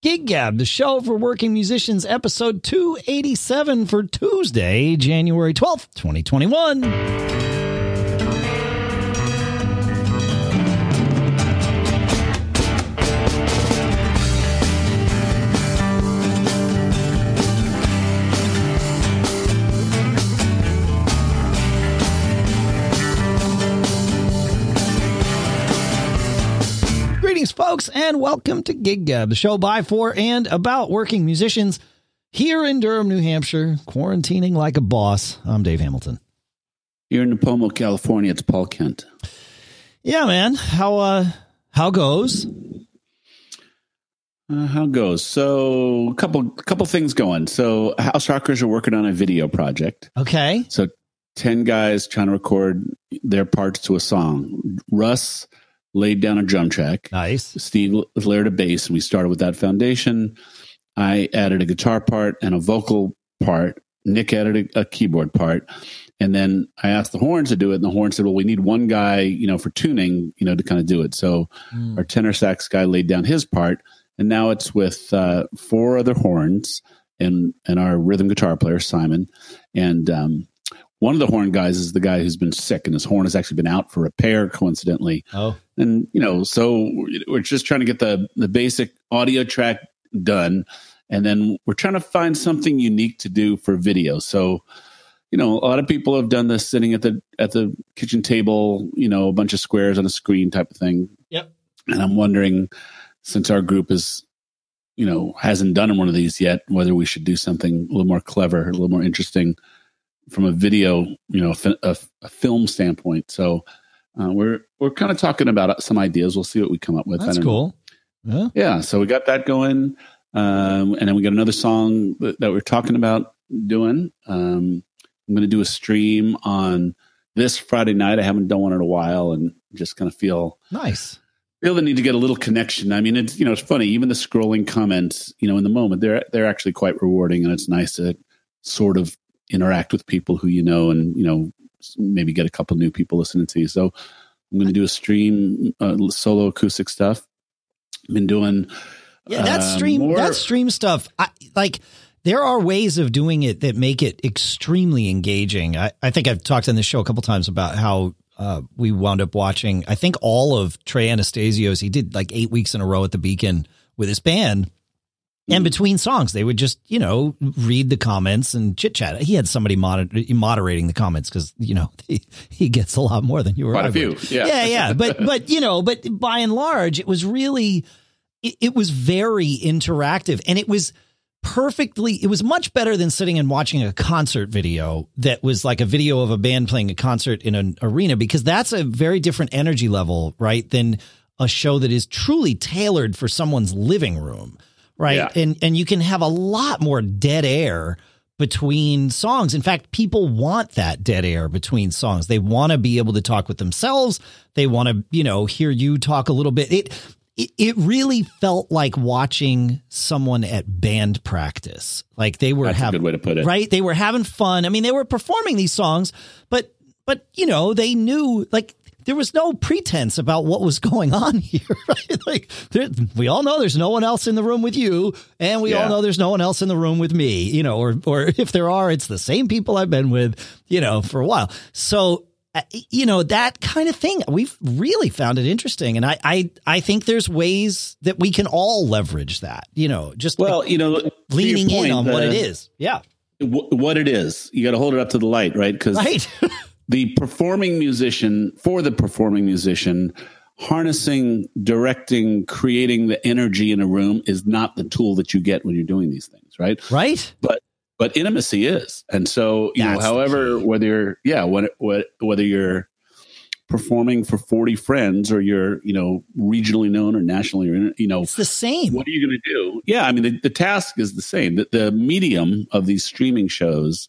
Gig Gab, the show for working musicians, episode 287 for Tuesday, January 12th, 2021. Folks, and welcome to Gig Gab, the show by, for, and about working musicians here in Durham, New Hampshire, quarantining like a boss. I'm Dave Hamilton. Here in Nipomo, California, it's Paul Kent. Yeah, man. How uh how goes? Uh, how goes? So, a couple couple things going. So, House Rockers are working on a video project. Okay. So, ten guys trying to record their parts to a song. Russ laid down a drum track. Nice. Steve layered a bass, and we started with that foundation. I added a guitar part and a vocal part. Nick added a, a keyboard part. And then I asked the horns to do it, and the horn said, "Well, we need one guy, you know, for tuning, you know, to kind of do it." So Mm. our tenor sax guy laid down his part, and now it's with uh, four other horns and and our rhythm guitar player Simon, and um, one of the horn guys is the guy who's been sick, and his horn has actually been out for repair, coincidentally Oh. and you know so we're just trying to get the the basic audio track done and then we're trying to find something unique to do for video so you know a lot of people have done this sitting at the at the kitchen table you know a bunch of squares on a screen type of thing Yep. and i'm wondering since our group is you know hasn't done one of these yet whether we should do something a little more clever a little more interesting from a video you know a, a, a film standpoint so uh, we're we're kind of talking about some ideas. We'll see what we come up with. That's cool. Yeah. Yeah, so we got that going, um, and then we got another song that, that we're talking about doing. Um, I'm going to do a stream on this Friday night. I haven't done one in a while, and just kind of feel Nice. feel the need to get a little connection. I mean, it's you know it's funny. Even the scrolling comments, you know, in the moment, they're they're actually quite rewarding, and it's nice to sort of interact with people who you know, and you know, maybe get a couple new people listening to you. So I'm going to do a stream, uh, solo acoustic stuff. Been doing Yeah, that uh, stream more- that stream stuff, I like there are ways of doing it that make it extremely engaging. I, I think I've talked on this show a couple times about how uh, we wound up watching, I think all of Trey Anastasio's, he did like eight weeks in a row at the Beacon with his band. And mm. between songs, they would just, you know, read the comments and chit chat. He had somebody moder- moderating the comments because, you know, he, he gets a lot more than you or Quite a few, yeah. yeah, yeah. But, but, you know, but by and large, it was really, it, it was very interactive and it was perfectly, it was much better than sitting and watching a concert video that was like a video of a band playing a concert in an arena because that's a very different energy level, right? Than a show that is truly tailored for someone's living room right? Yeah. And and you can have a lot more dead air between songs. In fact, people want that dead air between songs. They want to be able to talk with themselves. They want to, you know, hear you talk a little bit. It it, it really felt like watching someone at band practice. Like they were That's a good way to put it. right? They were having fun. I mean, they were performing these songs, but but you know, they knew like there was no pretense about what was going on here. Right? Like there, we all know there's no one else in the room with you, and we all know there's no one else in the room with me. You know, or or if there are, it's the same people I've been with. You know, for a while. So. uh, You know that kind of thing. We've really found it interesting, and I, I, I think there's ways that we can all leverage that. You know, just Well, you know, leaning point, in on what it is. Yeah, wh- what it is. You got to hold it up to the light, right? Because right. The performing musician for the performing musician harnessing directing creating the energy in a room is not the tool that you get when you're doing these things right right. but but intimacy is and so you know That's the however whether you're yeah when, whether you're performing for 40 friends or you're you know regionally known or nationally or you know It's the same. what are you going to do? Yeah, I mean, the, the task is the same. The, the medium of these streaming shows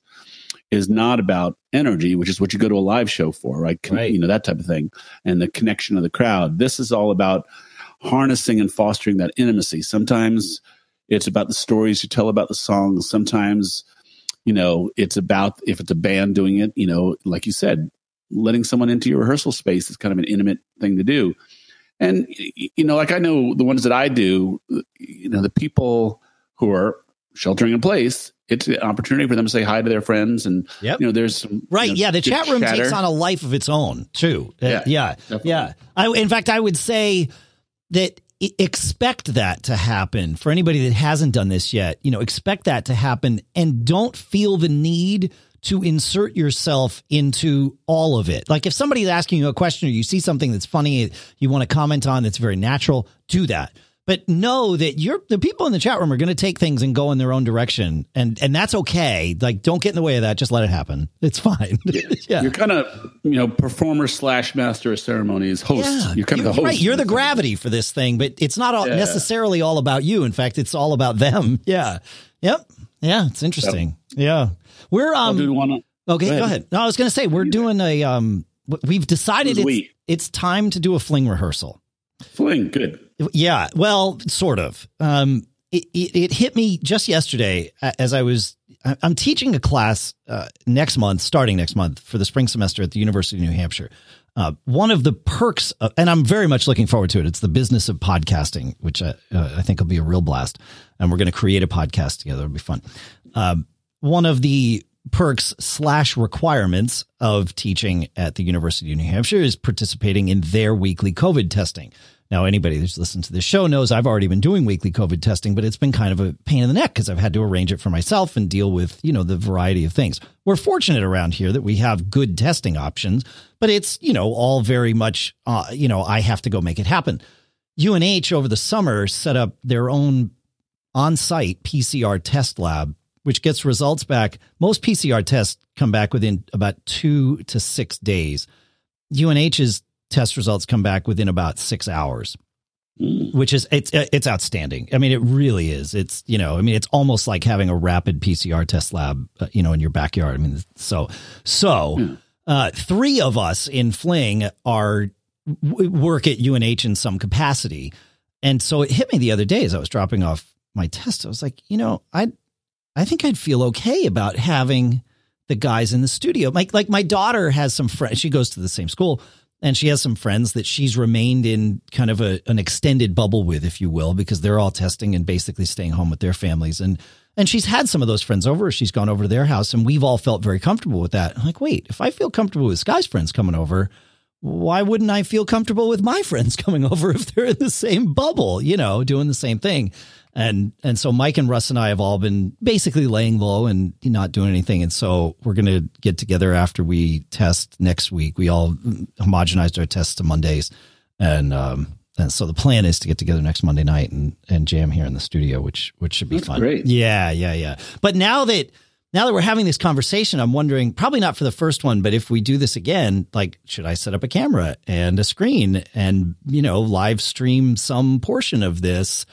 is not about energy, which is what you go to a live show for, right? Con- Right. You know, that type of thing, and the connection of the crowd. This is all about harnessing and fostering that intimacy. Sometimes it's about the stories you tell about the songs. Sometimes, you know, it's about if it's a band doing it, you know, like you said, letting someone into your rehearsal space is kind of an intimate thing to do and you know, like I know the ones that I do, you know, the people who are sheltering in place, it's an opportunity for them to say hi to their friends, and Yep. you know, there's some Right. you know, yeah. The chat room chatter. takes on a life of its own too. Uh, Yeah, yeah. definitely. Yeah. I, in fact, I would say that expect that to happen for anybody that hasn't done this yet. You know, expect that to happen and don't feel the need to insert yourself into all of it. Like if somebody's asking you a question or you see something that's funny, you want to comment on that's very natural, do that. But know that you're the people in the chat room are going to take things and go in their own direction, and and that's okay. Like, don't get in the way of that. Just let it happen. It's fine. yeah. You're kind of you know performer slash master of ceremonies host. Yeah, you're kind of the host. Right, you're the gravity for this thing, but it's not all, Yeah. necessarily all about you. In fact, it's all about them. Yeah. Yep. Yeah, it's interesting. Yeah. We're um on- okay, go go ahead. ahead. No, I was going to say we're doing a um we've decided it's, we? it's time to do a fling rehearsal. Fling, good. Yeah, well, sort of. Um, it, it, it hit me just yesterday as I was. I'm teaching a class uh, next month, starting next month for the spring semester at the University of New Hampshire. Uh, one of the perks, of, and I'm very much looking forward to it. It's the business of podcasting, which I, uh, I think will be a real blast. And we're going to create a podcast together. It'll be fun. Um, one of the perks slash requirements of teaching at the University of New Hampshire is participating in their weekly COVID testing. Now, anybody that's listened to this show knows I've already been doing weekly COVID testing, but it's been kind of a pain in the neck because I've had to arrange it for myself and deal with, you know, the variety of things. We're fortunate around here that we have good testing options, but it's, you know, all very much, uh, you know, I have to go make it happen. UNH over the summer set up their own on site PCR test lab, which gets results back. Most PCR tests come back within about two to six days. UNH's test results come back within about six hours, Mm. which is it's it's outstanding. I mean, it really is. It's you know, I mean, it's almost like having a rapid PCR test lab, uh, you know, in your backyard. I mean, so so uh, three of us in Fling are w- work at UNH in some capacity, and so it hit me the other day as I was dropping off my test. I was like, you know, I I think I'd feel okay about having the guys in the studio. Like like my daughter has some friends. She goes to the same school and she has some friends that she's remained in kind of a, an extended bubble with, if you will, because they're all testing and basically staying home with their families. And and she's had some of those friends over. She's gone over to their house, and we've all felt very comfortable with that. I'm like, wait, if I feel comfortable with Sky's friends coming over, why wouldn't I feel comfortable with my friends coming over if they're in the same bubble, you know, doing the same thing? And and so Mike and Russ and I have all been basically laying low and not doing anything. And so we're going to get together after we test next week. We all homogenized our tests to Mondays, and um, and so the plan is to get together next Monday night and and jam here in the studio, which which should be That's fun. great. Yeah, yeah, yeah. But now that now that we're having this conversation, I'm wondering, probably not for the first one, but if we do this again, like, should I set up a camera and a screen and, you know, live stream some portion of this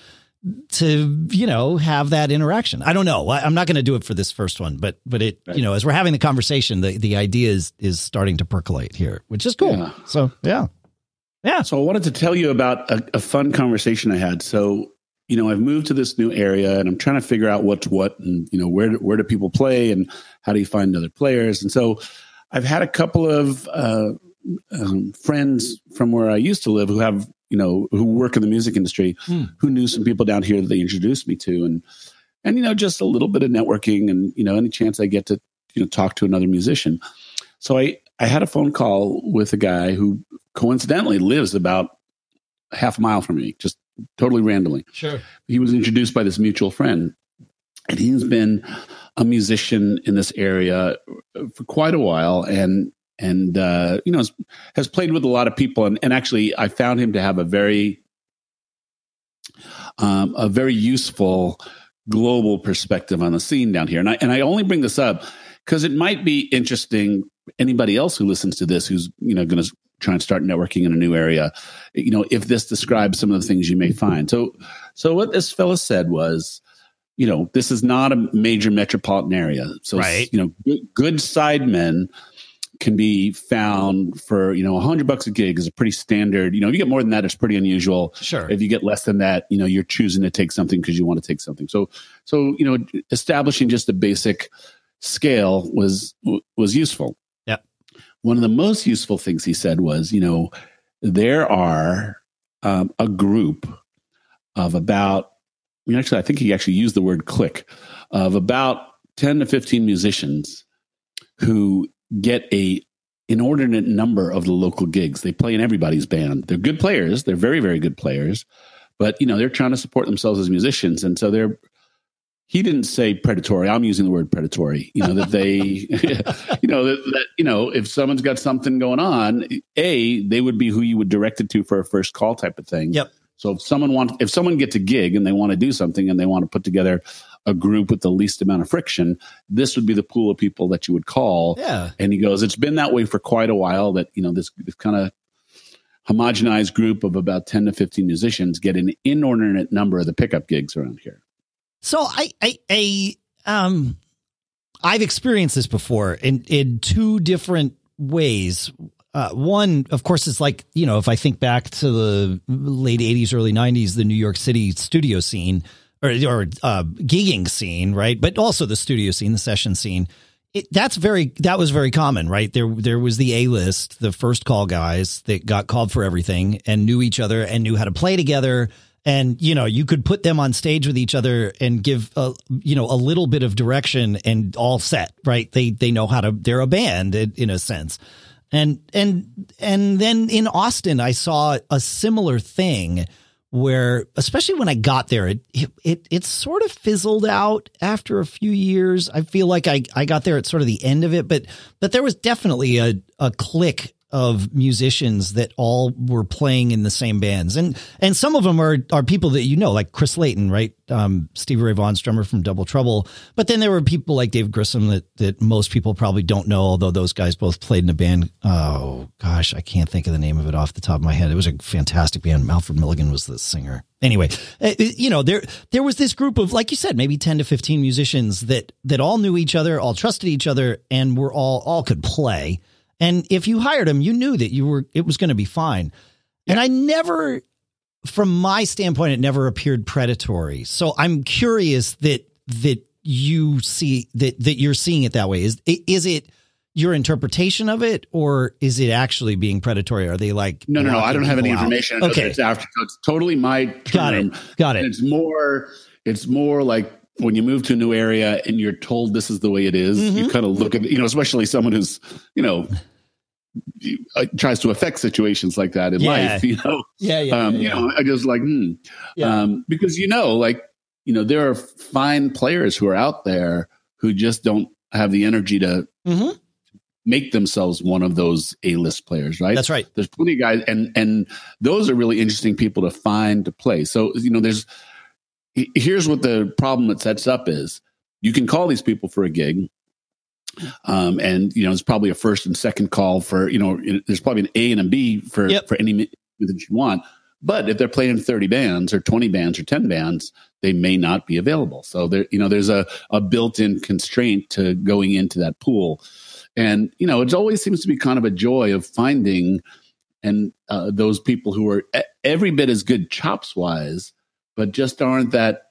to, you know, have that interaction? I don't know. I, I'm not going to do it for this first one, but, but it, Right. you know, as we're having the conversation, the, the idea is, is starting to percolate here, which is cool. Yeah. So, yeah. Yeah. So I wanted to tell you about a, a fun conversation I had. So, you know, I've moved to this new area and I'm trying to figure out what's what and, you know, where, do- where do people play and how do you find other players? And so I've had a couple of uh, um, friends from where I used to live who have, you know, who work in the music industry Hmm. who knew some people down here that they introduced me to. And, and, you know, just a little bit of networking and, you know, any chance I get to, you know, talk to another musician. So I, I had a phone call with a guy who coincidentally lives about half a mile from me, just totally randomly. Sure. He was introduced by this mutual friend, and he's been a musician in this area for quite a while, and and uh, you know has, has played with a lot of people, and, and actually I found him to have a very um, a very useful global perspective on the scene down here, and I and I only bring this up because it might be interesting anybody else who listens to this who's you know going to try and start networking in a new area you know if this describes some of the things you may find. So so what this fella said was you know this is not a major metropolitan area. So Right. you know good, good sidemen can be found for you know a hundred bucks a gig is a pretty standard. You know if you get more than that it's pretty unusual. Sure. if you get less than that you know you're choosing to take something because you want to take something. So so you know establishing just a basic scale was was useful. Yeah one of the most useful things he said was you know there are um, a group of about, I mean, actually, I think he actually used the word click of about 10 to 15 musicians who get a inordinate number of the local gigs. They play in everybody's band. They're good players. They're very, very good players, but you know, they're trying to support themselves as musicians. And so they're, he didn't say predatory. I'm using the word predatory. You know that they, you know that, that, you know if someone's got something going on, a they would be who you would direct it to for a first call type of thing. Yep. So if someone wants, if someone gets a gig and they want to do something and they want to put together a group with the least amount of friction, this would be the pool of people that you would call. Yeah. And he goes, it's been that way for quite a while that, you know, this, this kind of homogenized group of about 10 to 15 musicians get an inordinate number of the pickup gigs around here. So I, I, I, um, I've experienced this before in, in two different ways. Uh, one, of course, is like, you know, if I think back to the late 80s, early 90s, the New York City studio scene, or, or uh, gigging scene, right? But also the studio scene, the session scene. It, that's very that was very common, right? There there was the A list, the first call guys that got called for everything and knew each other and knew how to play together. And you know, you could put them on stage with each other and give a you know a little bit of direction and all set, right? They they know how to. They're a band in, in a sense. And and and then in Austin, I saw a similar thing where especially when I got there, it, it, it sort of fizzled out after a few years. I feel like I, I got there at sort of the end of it, but, but there was definitely a, a click of musicians that all were playing in the same bands. And and some of them are are people that you know, like Chris Layton, right? Um, Ray Vaughan's drummer from Double Trouble. But then there were people like Dave Grissom that that most people probably don't know, although those guys both played in a band. Oh gosh, I can't think of the name of it off the top of my head. It was a fantastic band. Malford Milligan was the singer. Anyway, uh, you know, there there was this group of, like you said, maybe ten to fifteen musicians that that all knew each other, all trusted each other, and were all all could play. And if you hired him, you knew that you were it was going to be fine. Yeah. And I never from my standpoint it never appeared predatory. So I'm curious that that you see that that you're seeing it that way. Is is it your interpretation of it or is it actually being predatory? Are they like No, no, no, I don't have any information. Okay. It's after it's totally my term. Got it. Got it. It's more it's more like when you move to a new area and you're told this is the way it is, mm-hmm. you kind of look at you know, especially someone who's you know uh, tries to affect situations like that in yeah. life. You know, yeah, yeah, um, yeah, you know, I just like, hmm. um, because you know, like you know, there are fine players who are out there who just don't have the energy to. Mm-hmm. Make themselves one of those A-list players, right? That's right. There's plenty of guys, and and those are really interesting people to find to play. So you know, there's here's what the problem that sets up is. You can call these people for a gig um, and you know it's probably a first and second call for you know there's probably an a and a b for yep. for any that you want. But if they're playing 30 bands or 20 bands or 10 bands they may not be available. So there you know there's a, a built-in constraint to going into that pool. And you know it always seems to be kind of a joy of finding and uh, those people who are every bit as good chops wise but just aren't that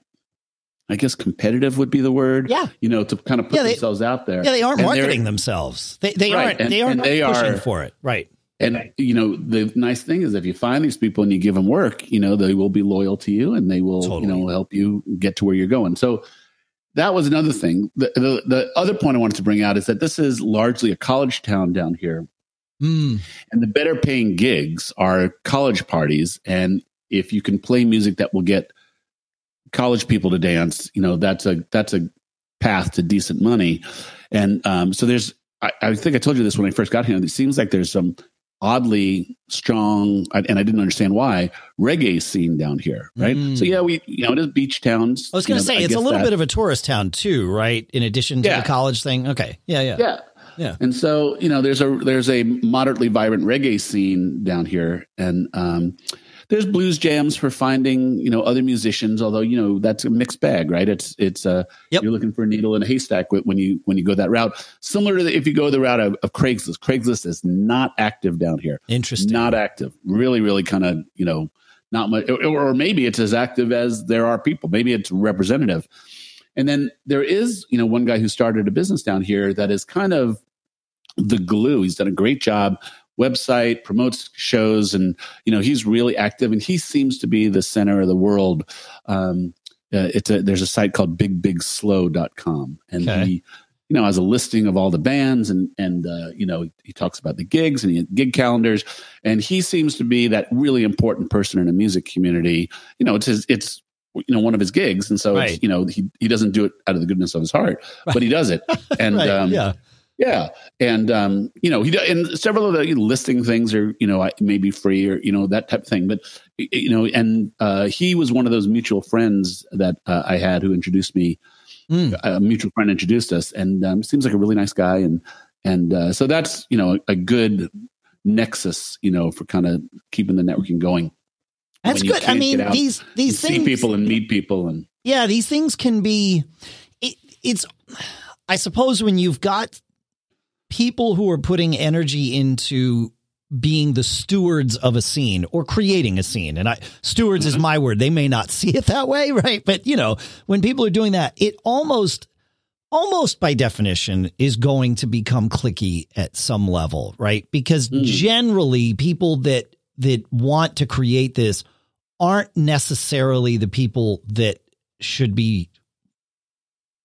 I guess competitive would be the word. Yeah. You know, to kind of put yeah, they, themselves out there. Yeah, they aren't and marketing themselves. They they right. aren't and, they aren't they pushing are, for it. Right. And you know, the nice thing is if you find these people and you give them work, you know, they will be loyal to you and they will, totally. you know, help you get to where you're going. So that was another thing. The, the, the other point I wanted to bring out is that this is largely a college town down here. Mm. And the better paying gigs are college parties. And if you can play music that will get college people to dance, you know, that's a that's a path to decent money. And um, so there's, I, I, think I told you this when I first got here. It seems like there's some oddly strong, and I didn't understand why reggae scene down here, right? Mm. So yeah, we you know it is beach towns. I was going to say I it's a little that. bit of a tourist town too, right? In addition to yeah. the college thing. Okay, yeah, yeah, yeah. Yeah. And so, you know, there's a there's a moderately vibrant reggae scene down here. And um, there's blues jams for finding you know other musicians although you know that's a mixed bag right? It's it's uh yep. you're looking for a needle in a haystack when you when you go that route. Similar to the, if you go the route of, of craigslist. Craigslist is not active down here. Interesting. Not active. Really really kind of you know not much or, or maybe it's as active as there are people. Maybe it's representative. And then there is you know one guy who started a business down here that is kind of the glue. He's done a great job website, promotes shows, and you know he's really active. And he seems to be the center of the world. Um, uh, it's a there's a site called BigBigSLO.com, and Okay. he you know has a listing of all the bands and and uh, you know he talks about the gigs and he gig calendars, and he seems to be that really important person in a music community. You know, it's his, it's you know one of his gigs, and so Right. it's, you know he he doesn't do it out of the goodness of his heart, but he does it, and right. um, yeah. Yeah, and um, you know, he and several of the listing things are you know maybe free or you know that type of thing. But you know, and uh, he was one of those mutual friends that uh, I had who introduced me. Mm. A mutual friend introduced us, and um, seems like a really nice guy. And and uh, so that's you know a good nexus, you know, for kind of keeping the networking going. That's good. I mean, out these these see things people and meet people, and yeah, these things can be. It, it's, I suppose, when you've got people who are putting energy into being the stewards of a scene or creating a scene, and I stewards is my word. They may not see it that way, right? But you know, when people are doing that, it almost. Almost by definition is going to become clicky at some level, right? Because Mm. generally people that that want to create this aren't necessarily the people that should be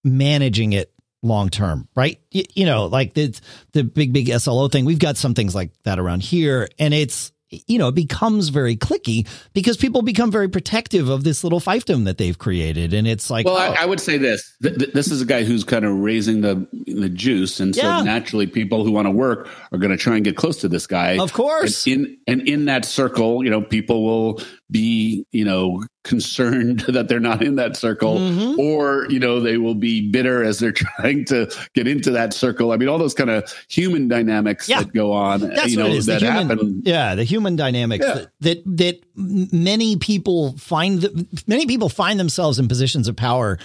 managing it long term, right? You, you know, like the the big big SLO thing. We've got some things like that around here, and it's you know it becomes very clicky because people become very protective of this little fiefdom that they've created, and it's like, well, oh, I, I would say this: th- th- this is a guy who's kind of raising the the juice, and so Yeah. naturally, people who want to work are going to try and get close to this guy. of course, And in and in that circle, you know, people will be, you know, concerned that they're not in that circle, Mhm. or you know, they will be bitter as they're trying to get into that circle. I mean, all those kind of human dynamics Yeah. that go on, That's you know, what it is. The that human- happen. Yeah, the human dynamics Yeah. that, that that many people find th- many people find themselves in positions of power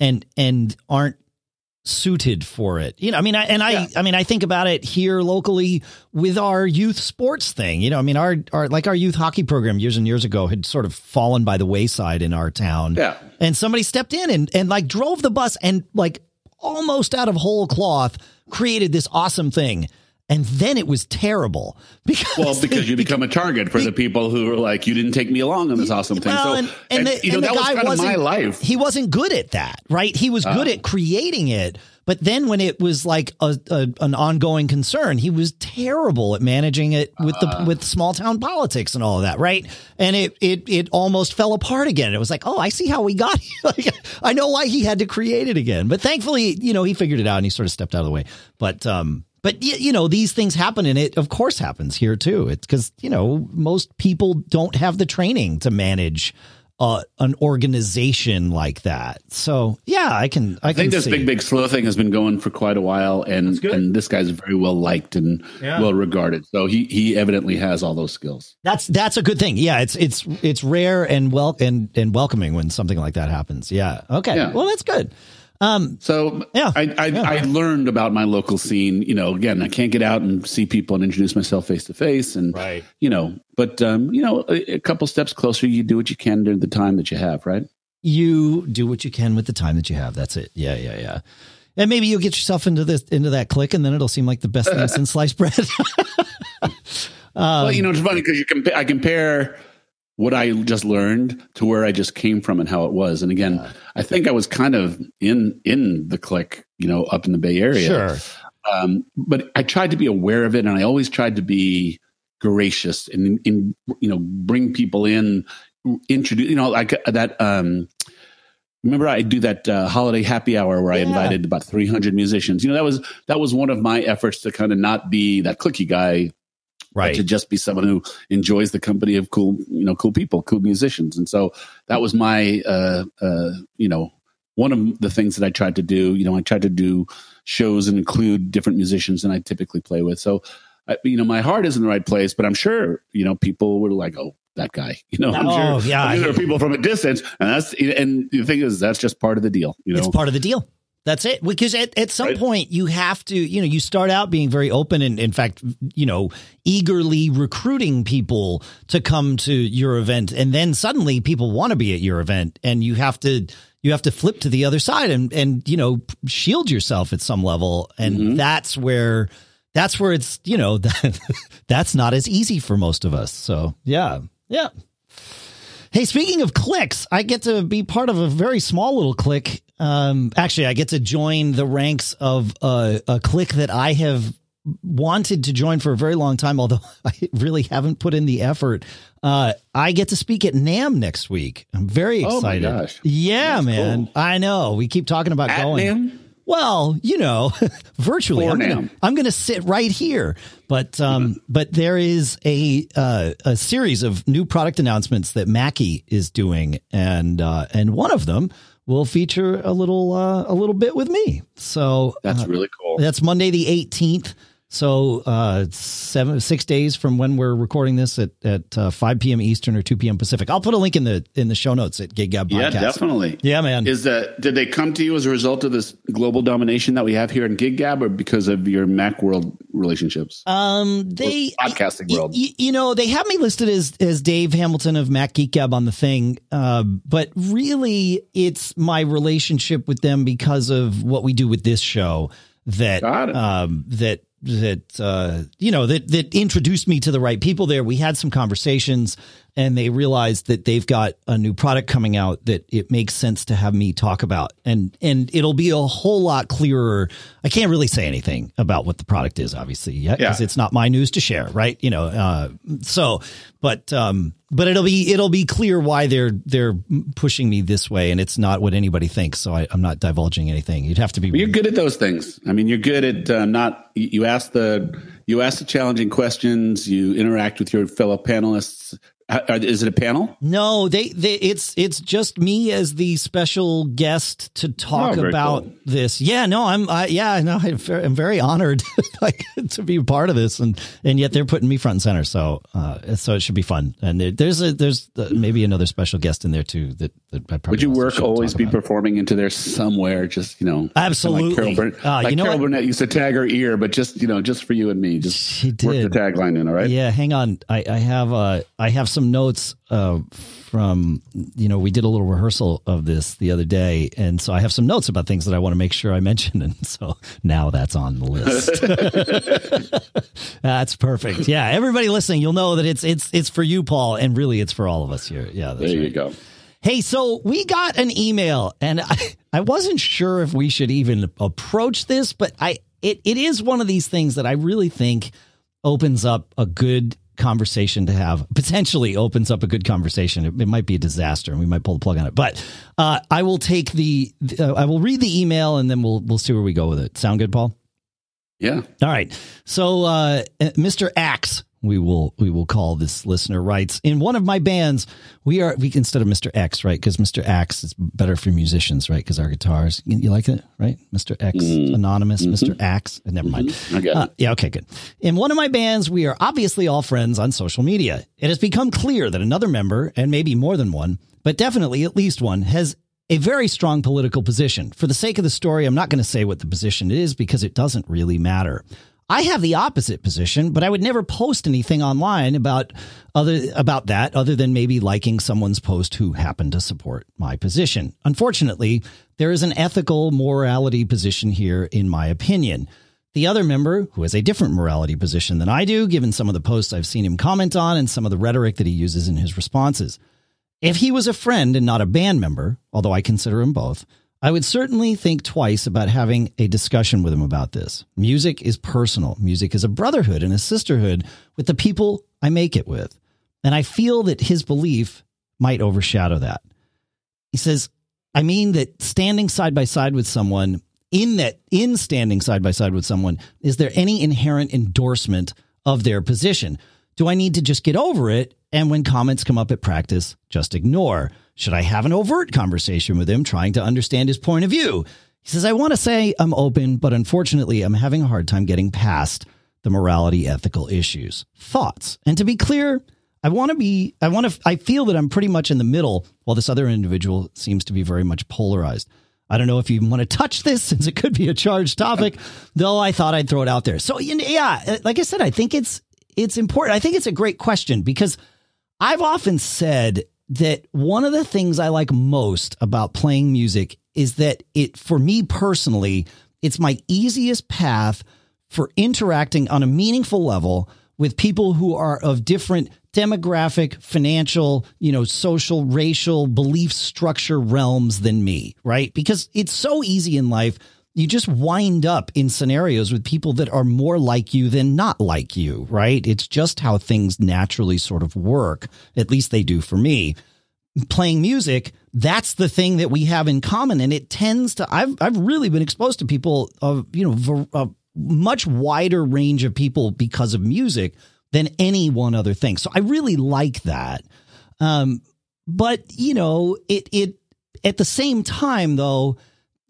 and and aren't suited for it. You know, I mean, I, and I, Yeah. I mean, I think about it here locally with our youth sports thing. You know, I mean, our, our like our youth hockey program years and years ago had sort of fallen by the wayside in our town. Yeah. And somebody stepped in and and like drove the bus and like almost out of whole cloth created this awesome thing. And then it was terrible because Well, because you become a target for the people who are like, you didn't take me along on this awesome thing. Well, so, and, and, the, you know, and the that was guy kind of wasn't my life. He wasn't good at that, right? He was good Ah. at creating it, but then when it was like a, a an ongoing concern, he was terrible at managing it with the with small town politics and all of that, right? And it it it almost fell apart again. It was like, oh, I see how we got. Here. like, I know why he had to create it again. But thankfully, you know, he figured it out and he sort of stepped out of the way. But um, but y- you know, these things happen, and it of course happens here too. It's because you know most people don't have the training to manage uh, an organization like that. So yeah, I can. I, I think can this see. big, big slow thing has been going for quite a while, and and this guy's very well liked and Yeah. well regarded. So he he evidently has all those skills. That's that's a good thing. Yeah, it's it's it's rare and well and and welcoming when something like that happens. Yeah. Okay. Yeah. Well, that's good. Um. So Yeah. I I, Yeah. I learned about my local scene. You know, again, I can't get out and see people and introduce myself face to face, and Right. you know, but um, you know, a, a couple steps closer, you do what you can during the time that you have, right? You do what you can with the time that you have. That's it. Yeah. Yeah. Yeah. And maybe you'll get yourself into this into that click, and then it'll seem like the best thing since sliced bread. um, well, you know, it's funny because you compa- I compare what I just learned to where I just came from and how it was. And again, I think I was kind of in in the click, you know, up in the Bay Area. Sure. Um, but I tried to be aware of it, and I always tried to be gracious and, in you know, bring people in, introduce, you know, like that. Um, remember, I do that uh, holiday happy hour where I invited about three hundred musicians. You know, that was that was one of my efforts to kind of not be that clicky guy Right. to just be someone who enjoys the company of cool, you know, cool people, cool musicians. And so that was my, uh, uh, you know, one of the things that I tried to do. You know, I tried to do shows and include different musicians than I typically play with. So, I, you know, my heart is in the right place, but I'm sure, you know, people were like, oh, that guy, you know, I'm Oh, sure, yeah. I'm sure there are people from a distance, and that's and the thing is, that's just part of the deal, you know. It's part of the deal. That's it. Because at, at some Right. point you have to, you know, you start out being very open and in fact, you know, eagerly recruiting people to come to your event. And then suddenly people want to be at your event and you have to, you have to flip to the other side and, and, you know, shield yourself at some level. And Mhm. that's where that's where it's you know that, that's not as easy for most of us. So yeah, yeah. Hey, speaking of clicks, I get to be part of a very small little click. Um, actually, I get to join the ranks of a, a clique that I have wanted to join for a very long time, although I really haven't put in the effort. Uh, I get to speak at NAMM next week. I'm very excited. Oh my gosh. Yeah, That's man. cool. I know. We keep talking about At going. Well, you know, virtually. For I'm gonna, I'm gonna sit right here, but um, but there is a uh, a series of new product announcements that Mackie is doing, and uh, and one of them will feature a little uh, a little bit with me. So That's uh, really cool. that's Monday the 18th. So uh, seven six days from when we're recording this at at uh, 5 p.m. Eastern or 2 p.m. Pacific. I'll put a link in the in the show notes at Gig Gab Podcast. Yeah, definitely. Yeah, man. Is that did they come to you as a result of this global domination that we have here in Gig Gab, or because of your Mac world relationships? Um, they podcasting y- world. y- you know, they have me listed as as Dave Hamilton of Mac Geek Gab on the thing, uh, but really, it's my relationship with them because of what we do with this show that Got it. um, that that uh, you know that that introduced me to the right people there. We had some conversations, and they realized that they've got a new product coming out that it makes sense to have me talk about, and and it'll be a whole lot clearer. I can't really say anything about what the product is, obviously, yet because Yeah. it's not my news to share, right? You know, uh, so but um, but it'll be it'll be clear why they're they're pushing me this way, and it's not what anybody thinks. So I, I'm not divulging anything. You'd have to be. You're good at those things. I mean, you're good at uh, not. You ask the you ask the challenging questions. You interact with your fellow panelists. Uh, Is it a panel? No, they, they it's it's just me as the special guest to talk Oh, about cool. this. Yeah, no, I'm I, yeah, no, I'm very, I'm very honored like to be a part of this, and and yet they're putting me front and center. So uh, so it should be fun. And there, there's a there's uh, maybe another special guest in there too. That, that I probably Would you work always be about. performing into there somewhere? Just you know, Absolutely. Like Carol, Burnett, Uh, like you know Carol what? Burnett used to tag her ear, but just you know, just for you and me, just She work the tagline in. All right. Yeah, hang on. I, I have uh I have some notes uh from you know we did a little rehearsal of this the other day, and so I have some notes about things that I want to make sure I mention, and so now that's on the list. that's perfect. Yeah, everybody listening, you'll know that it's it's it's for you, Paul, and really it's for all of us here. Yeah, that's There right. you go. Hey, so we got an email, and I, I wasn't sure if we should even approach this, but I it, it is one of these things that I really think opens up a good conversation to have. Potentially opens up a good conversation. It, it might be a disaster, and we might pull the plug on it. But uh, I will take the uh, I will read the email, and then we'll we'll see where we go with it. Sound good, Paul? Yeah. All right. So, uh, Mr. Axe, we will we will call this listener writes in one of my bands. We are we instead of Mr. X, right? Because Mr. Axe is better for musicians, right? Because our guitars, you, you like it, right? Mr. X, mm-hmm. anonymous, mm-hmm. Mr. Axe. Uh, never mind. Mm-hmm. Get Uh, yeah, okay, good. In one of my bands, we are obviously all friends on social media. It has become clear that another member, and maybe more than one, but definitely at least one, has a very strong political position. For the sake of the story, I'm not going to say what the position is because it doesn't really matter. I have the opposite position, but I would never post anything online about other about that other than maybe liking someone's post who happened to support my position. Unfortunately, there is an ethical morality position here in my opinion. The other member, who has a different morality position than I do, given some of the posts I've seen him comment on and some of the rhetoric that he uses in his responses. If he was a friend and not a band member, although I consider him both, I would certainly think twice about having a discussion with him about this. Music is personal. Music is a brotherhood and a sisterhood with the people I make it with. And I feel that his belief might overshadow that. He says, I mean that standing side by side with someone, in that, in standing side by side with someone, is there any inherent endorsement of their position? Do I need to just get over it? And when comments come up at practice, just ignore? Should I have an overt conversation with him, trying to understand his point of view? He says, I want to say I'm open, but unfortunately, I'm having a hard time getting past the morality ethical issues. Thoughts. And to be clear, I want to be, I want to, I feel that I'm pretty much in the middle while this other individual seems to be very much polarized. I don't know if you want to touch this since it could be a charged topic, though I thought I'd throw it out there. So, yeah, uh, like I said, I think it's, it's important. I think it's a great question because I've often said that one of the things I like most about playing music is that it, for me personally, it's my easiest path for interacting on a meaningful level with people who are of different demographic, financial, you know, social, racial, belief structure realms than me, right? Because it's so easy in life. You just wind up in scenarios with people that are more like you than not like you, right? It's just how things naturally sort of work. At least they do for me. Playing music, that's the thing that we have in common. And it tends to, I've, I've really been exposed to people of, you know, a much wider range of people because of music than any one other thing. So I really like that. Um, but you know, it it at the same time though,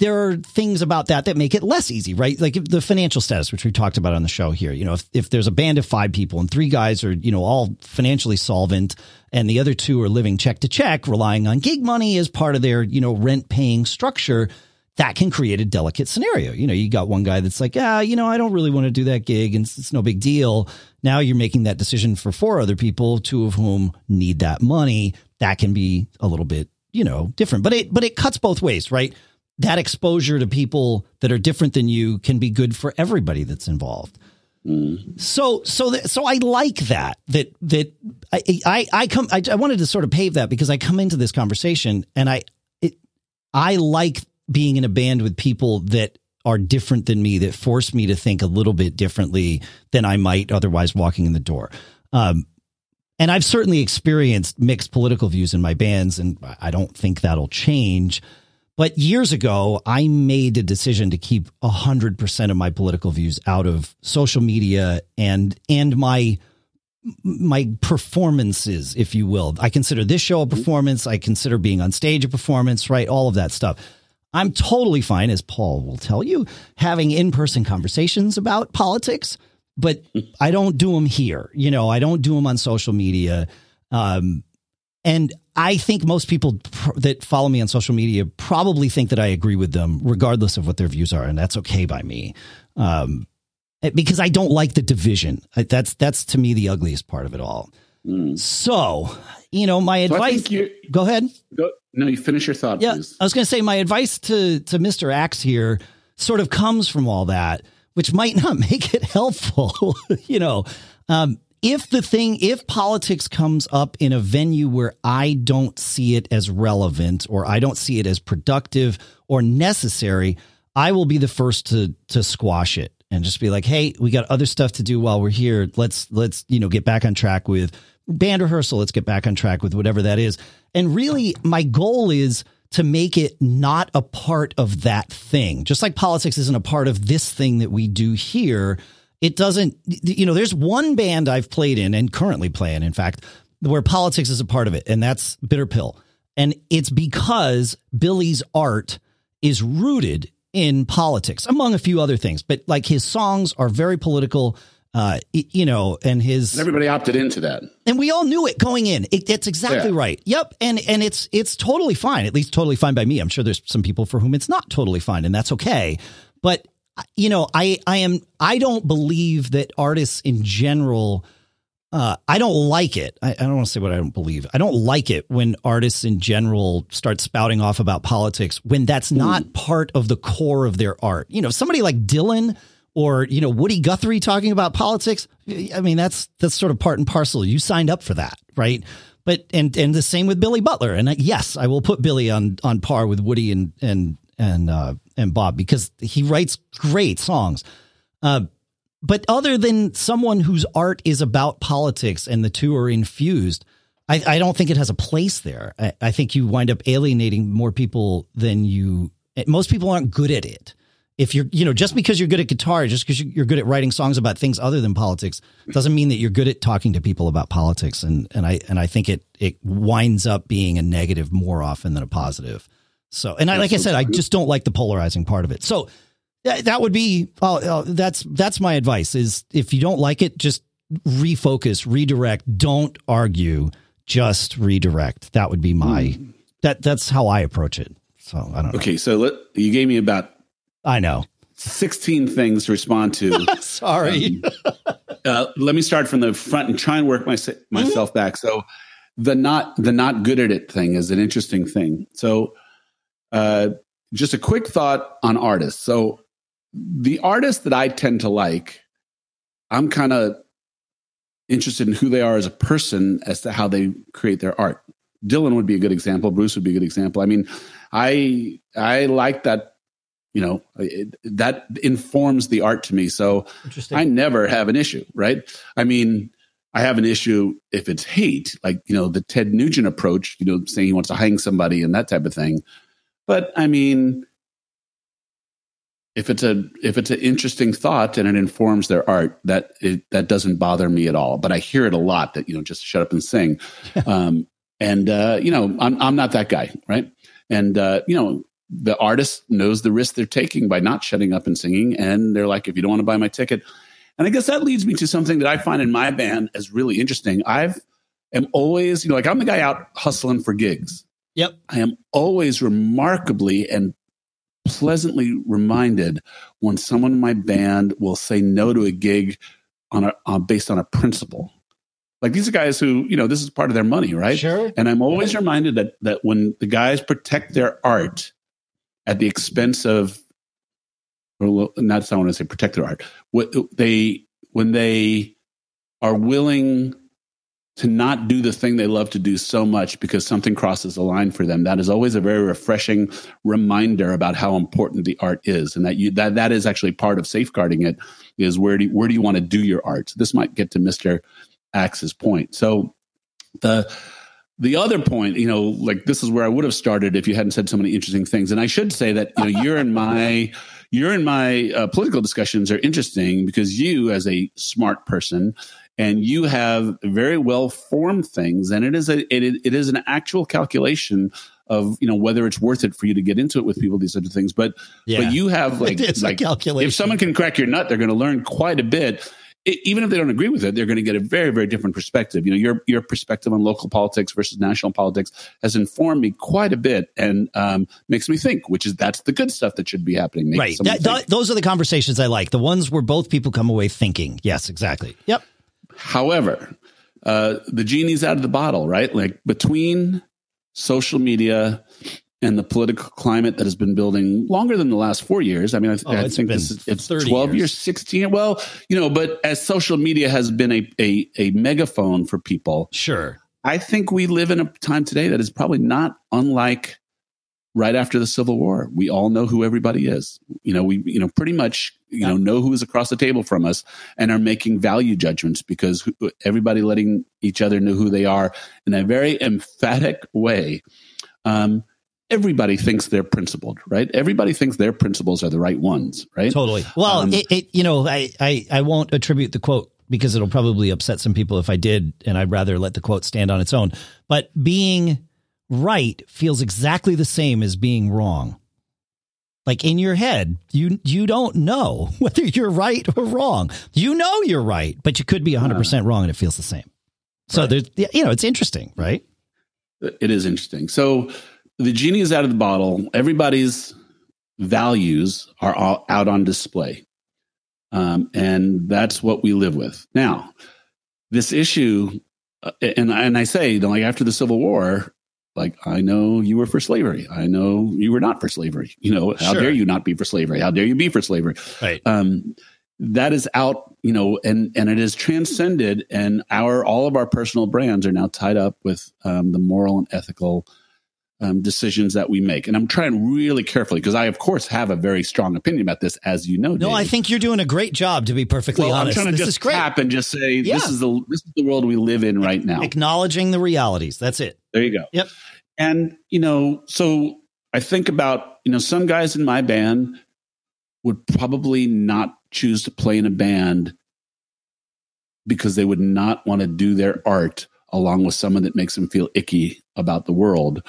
there are things about that that make it less easy, right? Like the financial status, which we talked about on the show here. You know, if, if there's a band of five people and three guys are, you know, all financially solvent and the other two are living check to check, relying on gig money as part of their, you know, rent paying structure, that can create a delicate scenario. You know, you got one guy that's like, ah, you know, I don't really want to do that gig and it's, it's no big deal. Now you're making that decision for four other people, two of whom need that money. That can be a little bit, you know, different, but it, but it cuts both ways, right? That exposure to people that are different than you can be good for everybody that's involved. Mm. So, so, th- so I like that, that, that I, I, I come, I, I wanted to sort of pave that because I come into this conversation and I, it, I like being in a band with people that are different than me that force me to think a little bit differently than I might otherwise walking in the door. Um, and I've certainly experienced mixed political views in my bands, and I don't think that'll change. But years ago, I made a decision to keep hundred percent of my political views out of social media and and my my performances, if you will. I consider this show a performance. I consider being on stage a performance, right? All of that stuff. I'm totally fine, as Paul will tell you, having in person conversations about politics, but I don't do them here. You know, I don't do them on social media. Um, and I think most people pr- that follow me on social media probably think that I agree with them, regardless of what their views are, and that's okay by me. Um, because I don't like the division. That's that's to me the ugliest part of it all. Mm. So, you know, my so advice. Go ahead. Go, no, you finish your thought. Yeah, please. I was going to say my advice to to Mister Axe here sort of comes from all that, which might not make it helpful. you know, um, if the thing, if politics comes up in a venue where I don't see it as relevant or I don't see it as productive or necessary, I will be the first to to squash it and just be like, "Hey, we got other stuff to do while we're here. Let's let's you know get back on track with." band rehearsal. Let's get back on track with whatever that is. And really, my goal is to make it not a part of that thing. Just like politics isn't a part of this thing that we do here, it doesn't, you know, there's one band I've played in and currently playing, in in fact, where politics is a part of it, and that's Bitter Pill. And it's because Billy's art is rooted in politics, among a few other things. But like his songs are very political uh, you know, and his and everybody opted into that, and we all knew it going in. It, it's exactly yeah. right. Yep, and and it's it's totally fine. At least totally fine by me. I'm sure there's some people for whom it's not totally fine, and that's okay. But you know, I I am I don't believe that artists in general. Uh, I don't like it. I, I don't want to say what I don't believe. I don't like it when artists in general start spouting off about politics when that's not mm. part of the core of their art. You know, somebody like Dylan or you know Woody Guthrie talking about politics. I mean that's that's sort of part and parcel. You signed up for that, right? But and and the same with Billy Butler. And yes, I will put Billy on on par with Woody and and and uh, and Bob because he writes great songs. Uh, but other than someone whose art is about politics and the two are infused, I, I don't think it has a place there. I, I think you wind up alienating more people than you. Most people aren't good at it if you're, you know, just because you're good at guitar, just because you're good at writing songs about things other than politics, doesn't mean that you're good at talking to people about politics. And and I and I think it it winds up being a negative more often than a positive. So, and I, like I said, I just don't like the polarizing part of it. So that, that would be, oh, that's that's my advice: is if you don't like it, just refocus, redirect. Don't argue, just redirect. That would be my mm. that that's how I approach it. So I don't. Okay, so let, you gave me about I know. 16 things to respond to. Sorry. Um, uh, let me start from the front and try and work my, myself mm-hmm. back. So the not the not good at it thing is an interesting thing. So uh, just a quick thought on artists. So the artists that I tend to like, I'm kind of interested in who they are as a person as to how they create their art. Dylan would be a good example. Bruce would be a good example. I mean, I I like that. You know, it, that informs the art to me. So I never have an issue, right? I mean, I have an issue if it's hate, like you know the Ted Nugent approach. You know, saying he wants to hang somebody and that type of thing. But I mean, if it's a if it's an interesting thought and it informs their art, that it, that doesn't bother me at all. But I hear it a lot that you know just shut up and sing. um, and uh, you know, I'm I'm not that guy, right? And uh, you know, the artist knows the risk they're taking by not shutting up and singing, and they're like, if you don't want to buy my ticket, and I guess that leads me to something that I find in my band as really interesting. I've am always, you know, like I'm the guy out hustling for gigs. Yep. I am always remarkably and pleasantly reminded when someone in my band will say no to a gig on a uh, based on a principle. Like these are guys who, you know, this is part of their money, right? Sure. And I'm always reminded that that when the guys protect their art at the expense of, or not I want to say protect their art, what they when they are willing to not do the thing they love to do so much because something crosses the line for them. That is always a very refreshing reminder about how important the art is, and that you that that is actually part of safeguarding it. Is where do you, where do you want to do your art? So this might get to Mister Axe's point. So the the other point, you know, like this is where I would have started if you hadn't said so many interesting things. And I should say that you know you're in my you're in my uh, political discussions are interesting because you, as a smart person, and you have very well formed things, and it is a it, it is an actual calculation of you know whether it's worth it for you to get into it with people these sorts of things. But yeah. but you have like like calculation. If someone can crack your nut, they're going to learn quite a bit even if they don't agree with it, they're going to get a very, very different perspective. You know, your your perspective on local politics versus national politics has informed me quite a bit and um, makes me think. Which is that's the good stuff that should be happening. Makes right. That, th- those are the conversations I like. The ones where both people come away thinking. Yes, exactly. Yep. However, uh, the genie's out of the bottle. Right. Like between social media and the political climate that has been building longer than the last four years. I mean, I, oh, I think this is, it's 12 years. years. 16. Well, you know, but as social media has been a, a, a megaphone for people. Sure. I think we live in a time today that is probably not unlike right after the Civil War. We all know who everybody is. You know, we, you know, pretty much, you know, know who is across the table from us and are making value judgments because everybody letting each other know who they are in a very emphatic way. Um, everybody thinks they're principled, right? Everybody thinks their principles are the right ones, right? Totally. Well, um, it, it, you know, I, I, I won't attribute the quote because it'll probably upset some people if I did, and I'd rather let the quote stand on its own. But being right feels exactly the same as being wrong. Like in your head, you you don't know whether you're right or wrong. You know you're right, but you could be 100% wrong and it feels the same. So right. there's you know, it's interesting, right? It is interesting. So the genie is out of the bottle. Everybody's values are all out on display. Um, and that's what we live with. Now, this issue, uh, and, and I say, you know, like after the Civil War, like I know you were for slavery. I know you were not for slavery. You know, how sure. dare you not be for slavery? How dare you be for slavery? Right. Um, that is out, you know, and and it is transcended, and our all of our personal brands are now tied up with um, the moral and ethical um, decisions that we make. And I'm trying really carefully because I, of course, have a very strong opinion about this, as you know. No, Dave. I think you're doing a great job. To be perfectly well, honest, I'm trying to this just tap and just say yeah. this is the this is the world we live in right now. Acknowledging the realities. That's it. There you go. Yep. And you know, so I think about you know some guys in my band would probably not choose to play in a band because they would not want to do their art along with someone that makes them feel icky about the world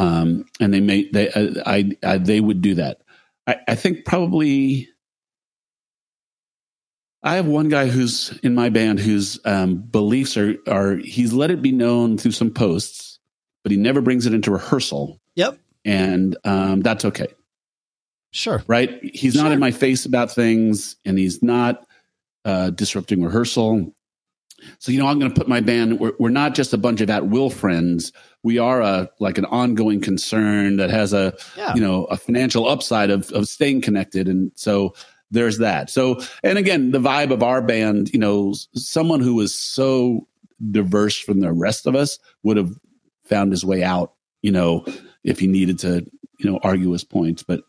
um, and they may they uh, I, I, they would do that. I, I think probably I have one guy who's in my band whose um, beliefs are are he's let it be known through some posts, but he never brings it into rehearsal. Yep, and um, that's okay. Sure, right? He's sure. not in my face about things, and he's not uh, disrupting rehearsal. So you know, I'm going to put my band. We're, we're not just a bunch of at will friends. We are a like an ongoing concern that has a Yeah. you know a financial upside of of staying connected, and so there's that. So and again, the vibe of our band, you know, someone who was so diverse from the rest of us would have found his way out, you know, if he needed to, you know, argue his points. But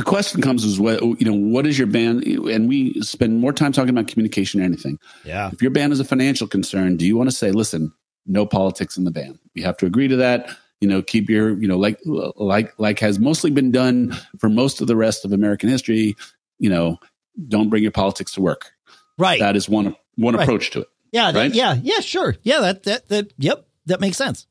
the question comes is what you know, what is your band? And we spend more time talking about communication than anything. Yeah. If your band is a financial concern, do you want to say, listen, no politics in the band? You have to agree to that. You know, keep your, you know, like like like has mostly been done for most of the rest of American history. You know, don't bring your politics to work. Right. That is one one Right. approach to it. yeah. that- yeah. Yeah. Sure. Yeah. That, that, that, yep. That makes sense.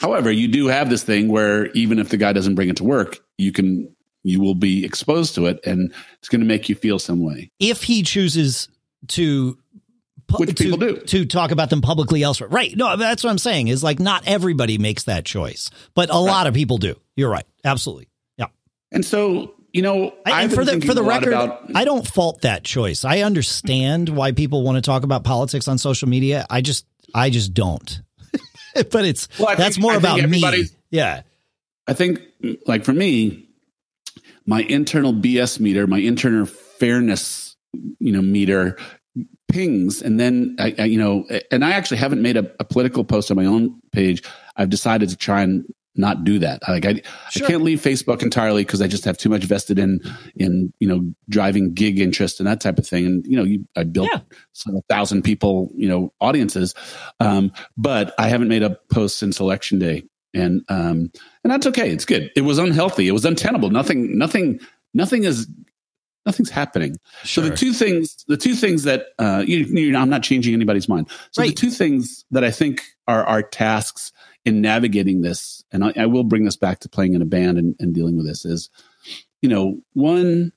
However, you do have this thing where even if the guy doesn't bring it to work, you can you will be exposed to it, and it's going to make you feel some way. If he chooses to, Which to, people do. to talk about them publicly elsewhere. Right. No, that's what I'm saying is like not everybody makes that choice, but a lot of people do. You're right. Absolutely. Yeah. And so, you know, I, for the for the record, about I don't fault that choice. I understand why people want to talk about politics on social media. I just I just don't. but it's Well, that's think- more I about me. Yeah. I think, like for me, my internal BS meter, my internal fairness, you know, meter pings, and then I, I you know, and I actually haven't made a, a political post on my own page. I've decided to try and not do that. Like I, Sure. I can't leave Facebook entirely because I just have too much vested in in you know driving gig interest and that type of thing. And you know, you, I built Yeah. several thousand people, you know, audiences, um, but I haven't made a post since election day, and um, and that's okay. It's good. It was unhealthy. It was untenable. Nothing, nothing, nothing is. Nothing's happening. Sure. So the two things, the two things that uh, you, you know, I'm not changing anybody's mind. So the two things that I think are our tasks in navigating this, and I, I will bring this back to playing in a band and, and dealing with this is, you know, one,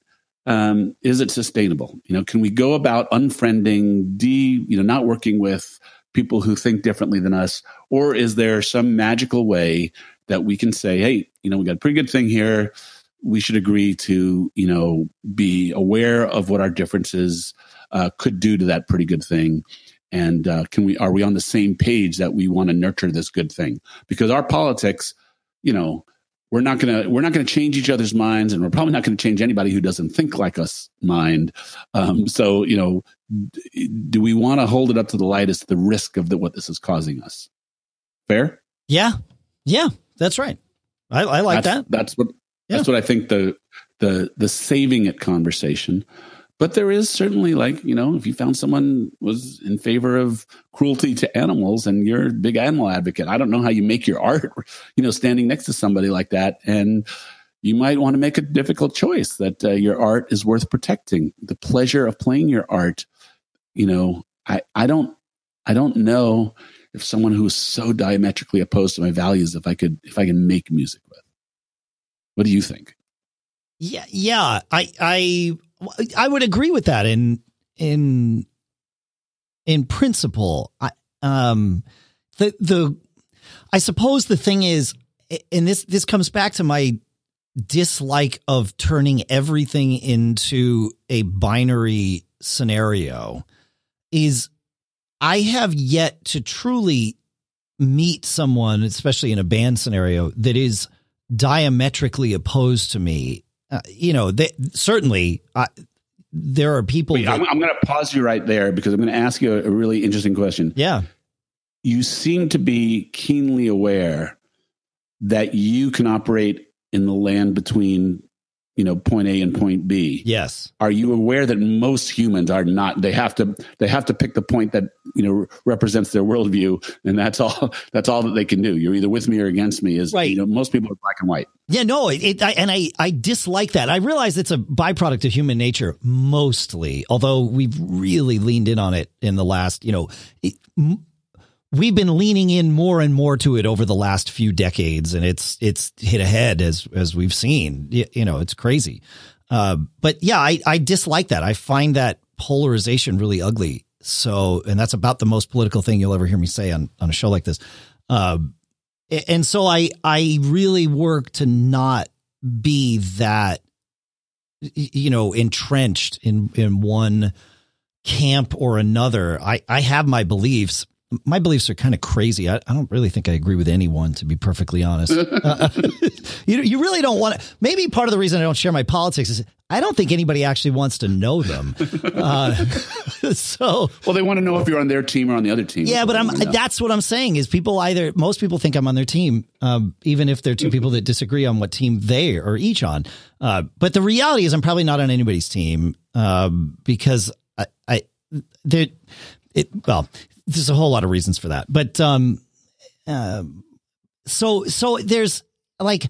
um, is it sustainable? You know, can we go about unfriending, de, you know, not working with people who think differently than us, or is there some magical way that we can say, hey, you know, we got a pretty good thing here. We should agree to, you know, be aware of what our differences uh, could do to that pretty good thing. And uh, can we are we on the same page that we want to nurture this good thing? Because our politics, you know, we're not gonna we're not gonna change each other's minds, and we're probably not gonna change anybody who doesn't think like us mind. Um, so you know, d- do we want to hold it up to the light as the risk of the, what this is causing us? Fair. Yeah. Yeah. That's right. I, I like that's, that. That's what that's what I think the the the saving it conversation. But there is certainly like you know if you found someone was in favor of cruelty to animals and you're a big animal advocate, I don't know how you make your art, you know, standing next to somebody like that, and you might want to make a difficult choice that uh, your art is worth protecting. The pleasure of playing your art, you know, I I don't I don't know if someone who is so diametrically opposed to my values if I could if I can make music with. What do you think? Yeah, yeah. I I I would agree with that in in in principle. I um the the I suppose the thing is and this this comes back to my dislike of turning everything into a binary scenario is I have yet to truly meet someone, especially in a band scenario, that is diametrically opposed to me. Uh, you know, they, certainly uh, there are people. Wait, that- I'm, I'm going to pause you right there because I'm going to ask you a, a really interesting question. yeah, You seem to be keenly aware that you can operate in the land between, you know, point A and point B. yes, Are you aware that most humans are not? They have to. They have to pick the point that you know represents their worldview, and that's all. That's all that they can do. You're either with me or against me. Is Right. You know, most people are black and white. yeah. No, it, it I, and I I dislike that. I realize it's a byproduct of human nature mostly, although we've really leaned in on it in the last. You know, it, m- we've been leaning in more and more to it over the last few decades, and it's it's hit ahead as as we've seen. You know, it's crazy. Uh, but yeah, I I dislike that. I find that polarization really ugly. So, and that's about the most political thing you'll ever hear me say on on a show like this. A- and so I I really work to not be that you know entrenched in in one camp or another. I, I have my beliefs. My beliefs are kind of crazy. I, I don't really think I agree with anyone, to be perfectly honest. uh, you, you really don't want to. Maybe part of the reason I don't share my politics is I don't think anybody actually wants to know them. Uh, so, well, they want to know if you're on their team or on the other team. Yeah, but I'm. That's what I'm saying is people either most people think I'm on their team, um, even if they're two people that disagree on what team they are each on. Uh, but the reality is, I'm probably not on anybody's team um, because I, I there, it well, there's a whole lot of reasons for that, but um, uh, so so there's like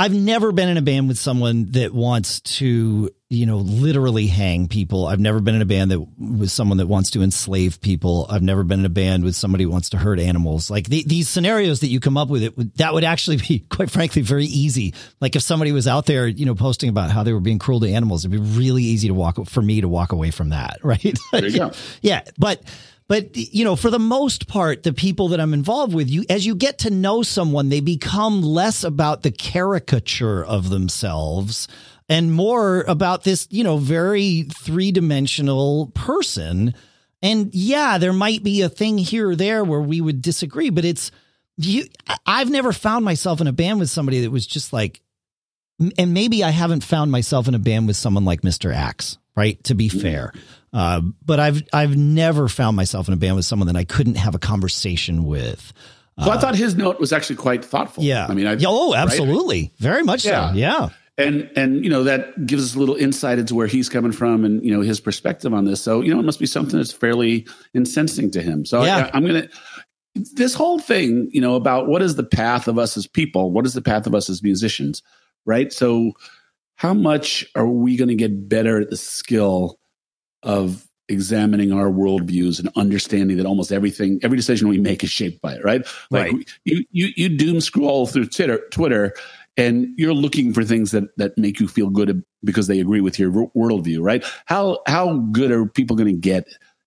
I've never been in a band with someone that wants to, you know, literally hang people. I've never been in a band that with someone that wants to enslave people. I've never been in a band with somebody who wants to hurt animals. Like the, these scenarios that you come up with, it that would actually be, quite frankly, very easy. Like if somebody was out there, you know, posting about how they were being cruel to animals, it'd be really easy to walk for me to walk away from that, right? There you go. yeah, but but you know, for the most part, the people that I'm involved with, you as you get to know someone, they become less about the caricature of themselves and more about this, you know, very three-dimensional person. And yeah, there might be a thing here or there where we would disagree, but it's you I've never found myself in a band with somebody that was just like and maybe I haven't found myself in a band with someone like Mr. Axe, right? To be mm-hmm. fair. Uh, but I've I've never found myself in a band with someone that I couldn't have a conversation with. So uh, I thought his note was actually quite thoughtful. Yeah, I mean, I, oh, absolutely, right? very much yeah. so. Yeah, and and you know that gives us a little insight into where he's coming from and you know his perspective on this. So you know it must be something that's fairly incensing to him. So yeah. I, I'm gonna this whole thing, you know, about what is the path of us as people, what is the path of us as musicians, right? So how much are we going to get better at the skill of examining our worldviews and understanding that almost everything, every decision we make is shaped by it, right? Like right. you, you, you doom scroll through Twitter, Twitter, and you're looking for things that that make you feel good because they agree with your worldview, right? How how good are people going to get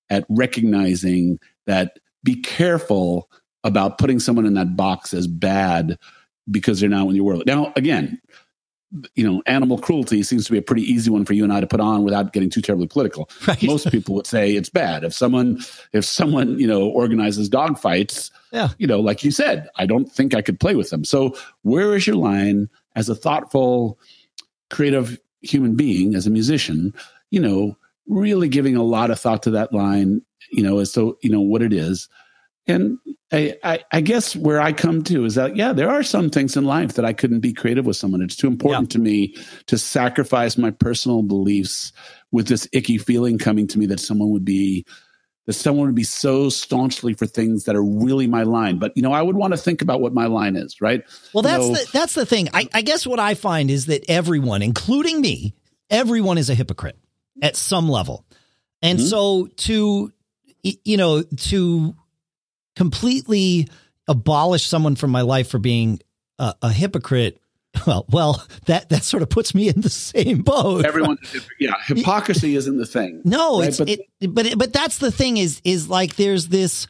at recognizing that? Be careful about putting someone in that box as bad because they're not in your world. Now, again, you know, animal cruelty seems to be a pretty easy one for you and I to put on without getting too terribly political. Right. Most people would say it's bad. If someone, if someone, you know, organizes dog fights, yeah. you know, like you said, I don't think I could play with them. So where is your line as a thoughtful, creative human being, as a musician, you know, really giving a lot of thought to that line, you know, as so, you know, what it is and I, I, I, guess where I come to is that, yeah, there are some things in life that I couldn't be creative with someone. It's too important yeah. to me to sacrifice my personal beliefs with this icky feeling coming to me that someone would be, that someone would be so staunchly for things that are really my line. But, you know, I would want to think about what my line is, right? Well, that's, the, that's the thing. I, I guess what I find is that everyone, including me, everyone is a hypocrite at some level. And mm-hmm. so to, you know, to completely abolish someone from my life for being a, a hypocrite well, well, that that sort of puts me in the same boat. Everyone, yeah, hypocrisy isn't the thing. No, right? it's but, it, but but that's the thing is is like there's this,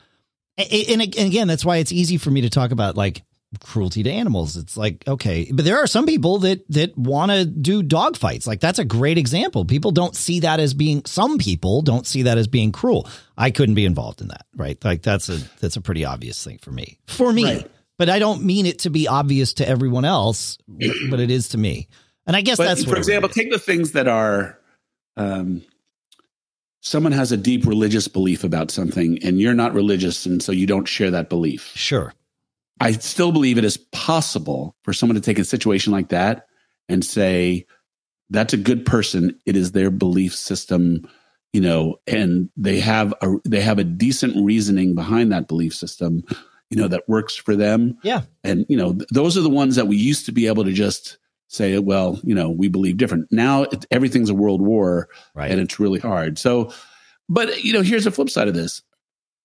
and again, that's why it's easy for me to talk about like cruelty to animals. It's like, okay, but there are some people that that want to do dog fights. Like that's a great example. People don't see that as being some people don't see that as being cruel. I couldn't be involved in that, right? Like that's a that's a pretty obvious thing for me. For me. Right. But I don't mean it to be obvious to everyone else, but it is to me. And I guess but that's for example, take the things that are um someone has a deep religious belief about something and you're not religious and so you don't share that belief. Sure I still believe it is possible for someone to take a situation like that and say, that's a good person. It is their belief system, you know, and they have a they have a decent reasoning behind that belief system, you know, that works for them. Yeah. And you know, th- those are the ones that we used to be able to just say, well, you know, we believe different. Now it, everything's a world war, right. and it's really hard. So, but you know, here's the flip side of this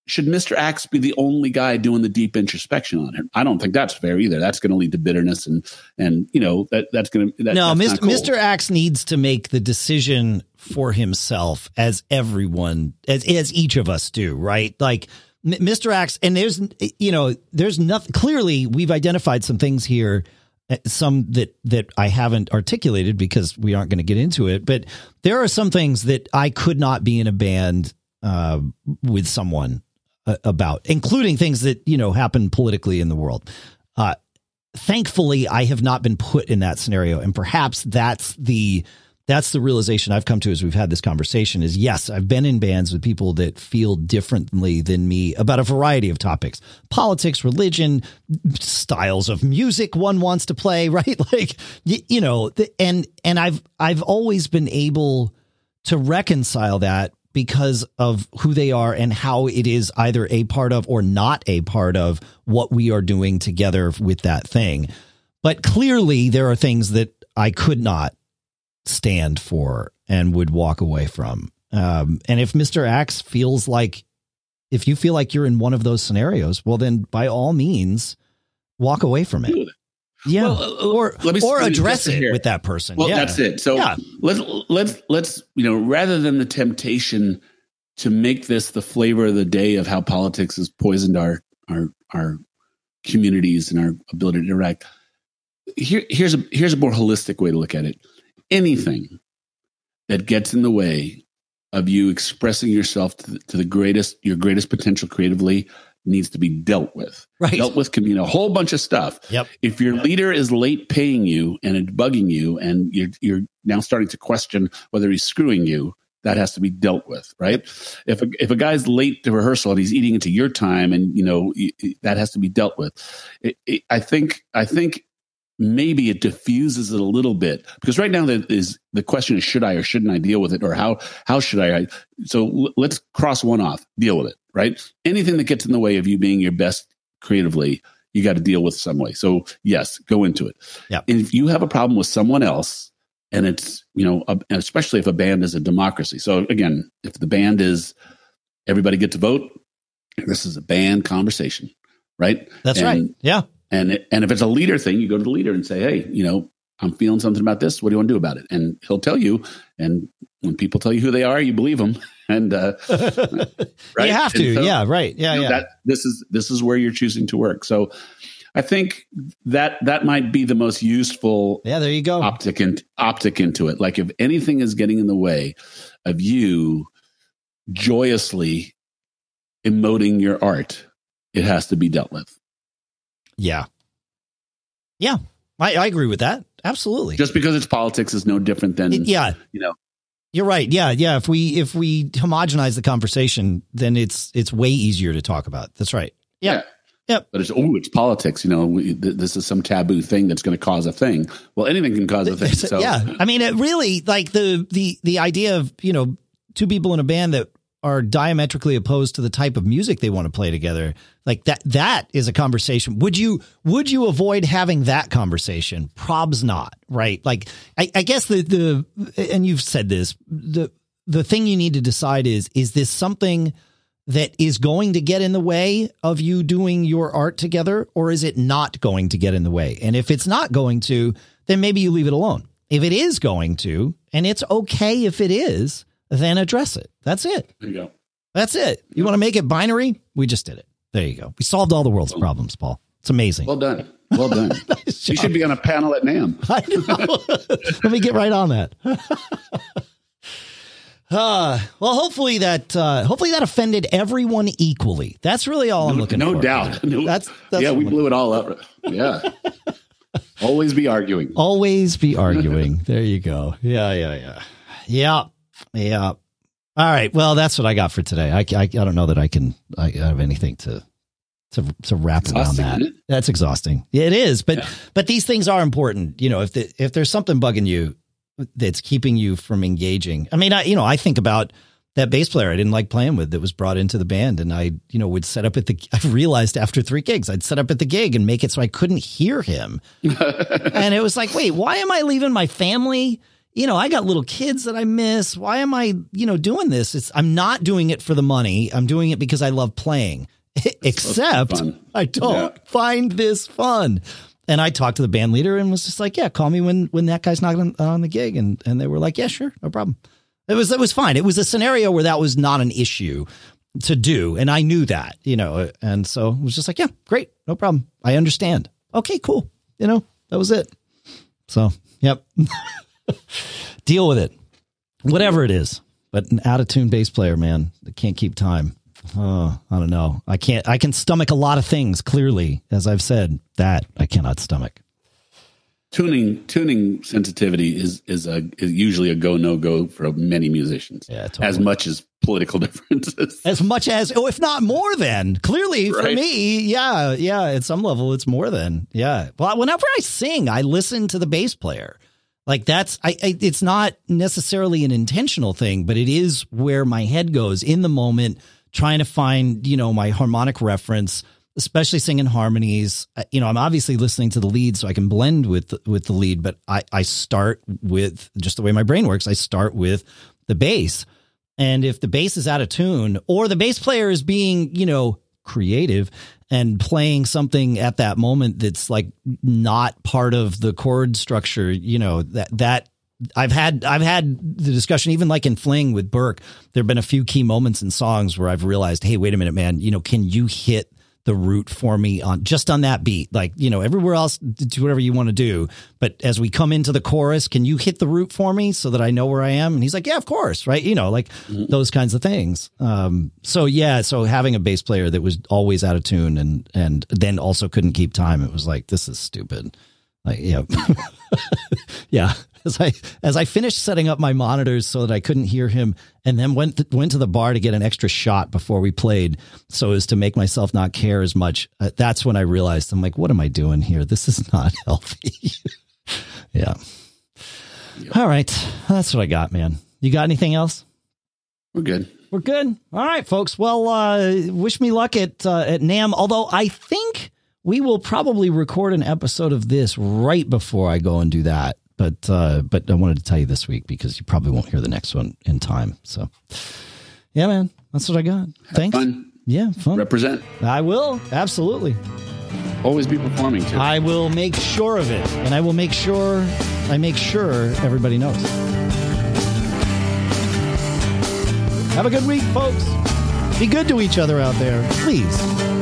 should Mr. Axe be the only guy doing the deep introspection on him? I don't think that's fair either. That's going to lead to bitterness and and you know that that's going to that, no. Mr. Cool. Mr. Axe needs to make the decision for himself, as everyone as as each of us do, right? Like Mr. Axe, and there's you know there's nothing. Clearly, we've identified some things here uh, some that that I haven't articulated because we aren't going to get into it. But there are some things that I could not be in a band uh, with someone uh, about, including things that you know happen politically in the world. Uh, thankfully, I have not been put in that scenario, and perhaps that's the that's the realization I've come to as we've had this conversation is yes, I've been in bands with people that feel differently than me about a variety of topics, politics, religion, styles of music one wants to play, right? Like, you, you know, and, and I've, I've always been able to reconcile that because of who they are and how it is either a part of or not a part of what we are doing together with that thing. But clearly there are things that I could not stand for and would walk away from. Um, and if Mr. Axe feels like, if you feel like you're in one of those scenarios, well, then by all means, walk away from it. Yeah, well, uh, or me, or address it here. with that person. Well, yeah. that's it. So yeah. let's let's let's you know rather than the temptation to make this the flavor of the day of how politics has poisoned our our our communities and our ability to interact. Here, here's a here's a more holistic way to look at it anything that gets in the way of you expressing yourself to the, to the greatest, your greatest potential creatively needs to be dealt with. Right. Dealt with can mean a whole bunch of stuff. Yep. If your leader is late paying you and it's bugging you and you're, you're now starting to question whether he's screwing you, that has to be dealt with, right? If a, if a guy's late to rehearsal and he's eating into your time and, you know, that has to be dealt with. It, it, I think, I think maybe it diffuses it a little bit because right now that is the question is should I or shouldn't I deal with it or how how should I so let's cross one off deal with it right anything that gets in the way of you being your best creatively you got to deal with some way so yes go into it yeah and if you have a problem with someone else and it's you know a, especially if a band is a democracy so again if the band is everybody get to vote this is a band conversation right that's and, right yeah and and if it's a leader thing, you go to the leader and say, "Hey, you know, I'm feeling something about this. What do you want to do about it?" And he'll tell you. And when people tell you who they are, you believe them. And uh, right? you have to, so, yeah, right, yeah, you know, yeah. That, this is this is where you're choosing to work. So, I think that that might be the most useful. Yeah, there you go. Optic and optic into it. Like if anything is getting in the way of you joyously emoting your art, it has to be dealt with. Yeah. Yeah. I, I agree with that. Absolutely. Just because it's politics is no different than, yeah. you know, you're right. Yeah, yeah. If we if we homogenize the conversation, then it's it's way easier to talk about. That's right. Yeah. yeah. Yep. But it's oh, it's politics. You know, we, th- this is some taboo thing that's going to cause a thing. Well, anything can cause a thing. So yeah, I mean, it really like the the the idea of you know two people in a band that are diametrically opposed to the type of music they want to play together. Like that that is a conversation. Would you would you avoid having that conversation? Probs not right? Like i, I guess the the and you've said this the the thing you need to decide is is this something that is going to get in the way of you doing your art together or is it not going to get in the way? And if it's not going to then maybe you leave it alone. If it is going to and it's okay if it is then address it. That's it. There you go. That's it. You want to make it binary? We just did it. There you go. We solved all the world's problems, Paul. It's amazing. Well done. Well done. nice you should be on a panel at NAMM. I know. Let me get right on that. Uh, well, hopefully that uh, hopefully that offended everyone equally. That's really all I'm looking no for. No doubt. That's, that's yeah. We blew it all up. Yeah. Always be arguing. Always be arguing. there you go. Yeah, yeah, yeah, yeah. Yeah. All right. Well, that's what I got for today. I, I, I don't know that I can I have anything to to to wrap exhausting, around that. That's exhausting. Yeah, it is. But yeah. but these things are important. You know, if the, if there's something bugging you that's keeping you from engaging. I mean, I you know I think about that bass player I didn't like playing with that was brought into the band, and I you know would set up at the. I realized after three gigs, I'd set up at the gig and make it so I couldn't hear him, and it was like, wait, why am I leaving my family? You know, I got little kids that I miss. Why am I, you know, doing this? It's I'm not doing it for the money. I'm doing it because I love playing. Except I don't yeah. find this fun. And I talked to the band leader and was just like, "Yeah, call me when when that guy's not on, on the gig." And and they were like, "Yeah, sure, no problem." It was it was fine. It was a scenario where that was not an issue to do, and I knew that, you know, uh, and so it was just like, "Yeah, great, no problem. I understand." Okay, cool. You know, That was it. So, yep. Deal with it. Whatever it is. But an out of tune bass player, man, that can't keep time. Oh, I don't know. I can't. I can stomach a lot of things. Clearly, as I've said, that I cannot stomach. Tuning tuning sensitivity is is a is usually a go no go for many musicians. Yeah, totally. as much as political differences. As much as, oh, if not more than. Clearly, for me, yeah, yeah. At some level, it's more than. Yeah. Well, whenever I sing, I listen to the bass player. Like that's, I, I, it's not necessarily an intentional thing, but it is where my head goes in the moment, trying to find, you know, my harmonic reference, especially singing harmonies. Uh, You know, I'm obviously listening to the lead so I can blend with with the lead, but I I start with just the way my brain works. I start with the bass. And if the bass is out of tune or the bass player is being, you know, creative and playing something at that moment that's like not part of the chord structure, you know, that that I've had I've had the discussion even like in Fling with Burke. There've been a few key moments in songs where I've realized, hey, wait a minute, man, you know, can you hit the root for me on just on that beat? Like, you know, everywhere else do whatever you want to do, but as we come into the chorus, can you hit the root for me so that I know where I am? And he's like, yeah, of course, right? You know, like those kinds of things. Um, so yeah, so having a bass player that was always out of tune and and then also couldn't keep time, it was like this is stupid. Like, yeah, yeah. As I as I finished setting up my monitors so that I couldn't hear him, and then went went to the bar to get an extra shot before we played, so as to make myself not care as much. Uh, that's when I realized I'm like, what am I doing here? This is not healthy. yeah. All right, that's what I got, man. You got anything else? We're good. We're good. All right, folks. Well, uh, wish me luck at uh, at NAMM. Although I think we will probably record an episode of this right before I go and do that. But uh, but I wanted to tell you this week because you probably won't hear the next one in time. So yeah, man, that's what I got. Thanks. Fun. Yeah, fun. Represent. I will absolutely. Always be performing too. I will make sure of it, and I will make sure I make sure everybody knows. Have a good week, folks. Be good to each other out there, please.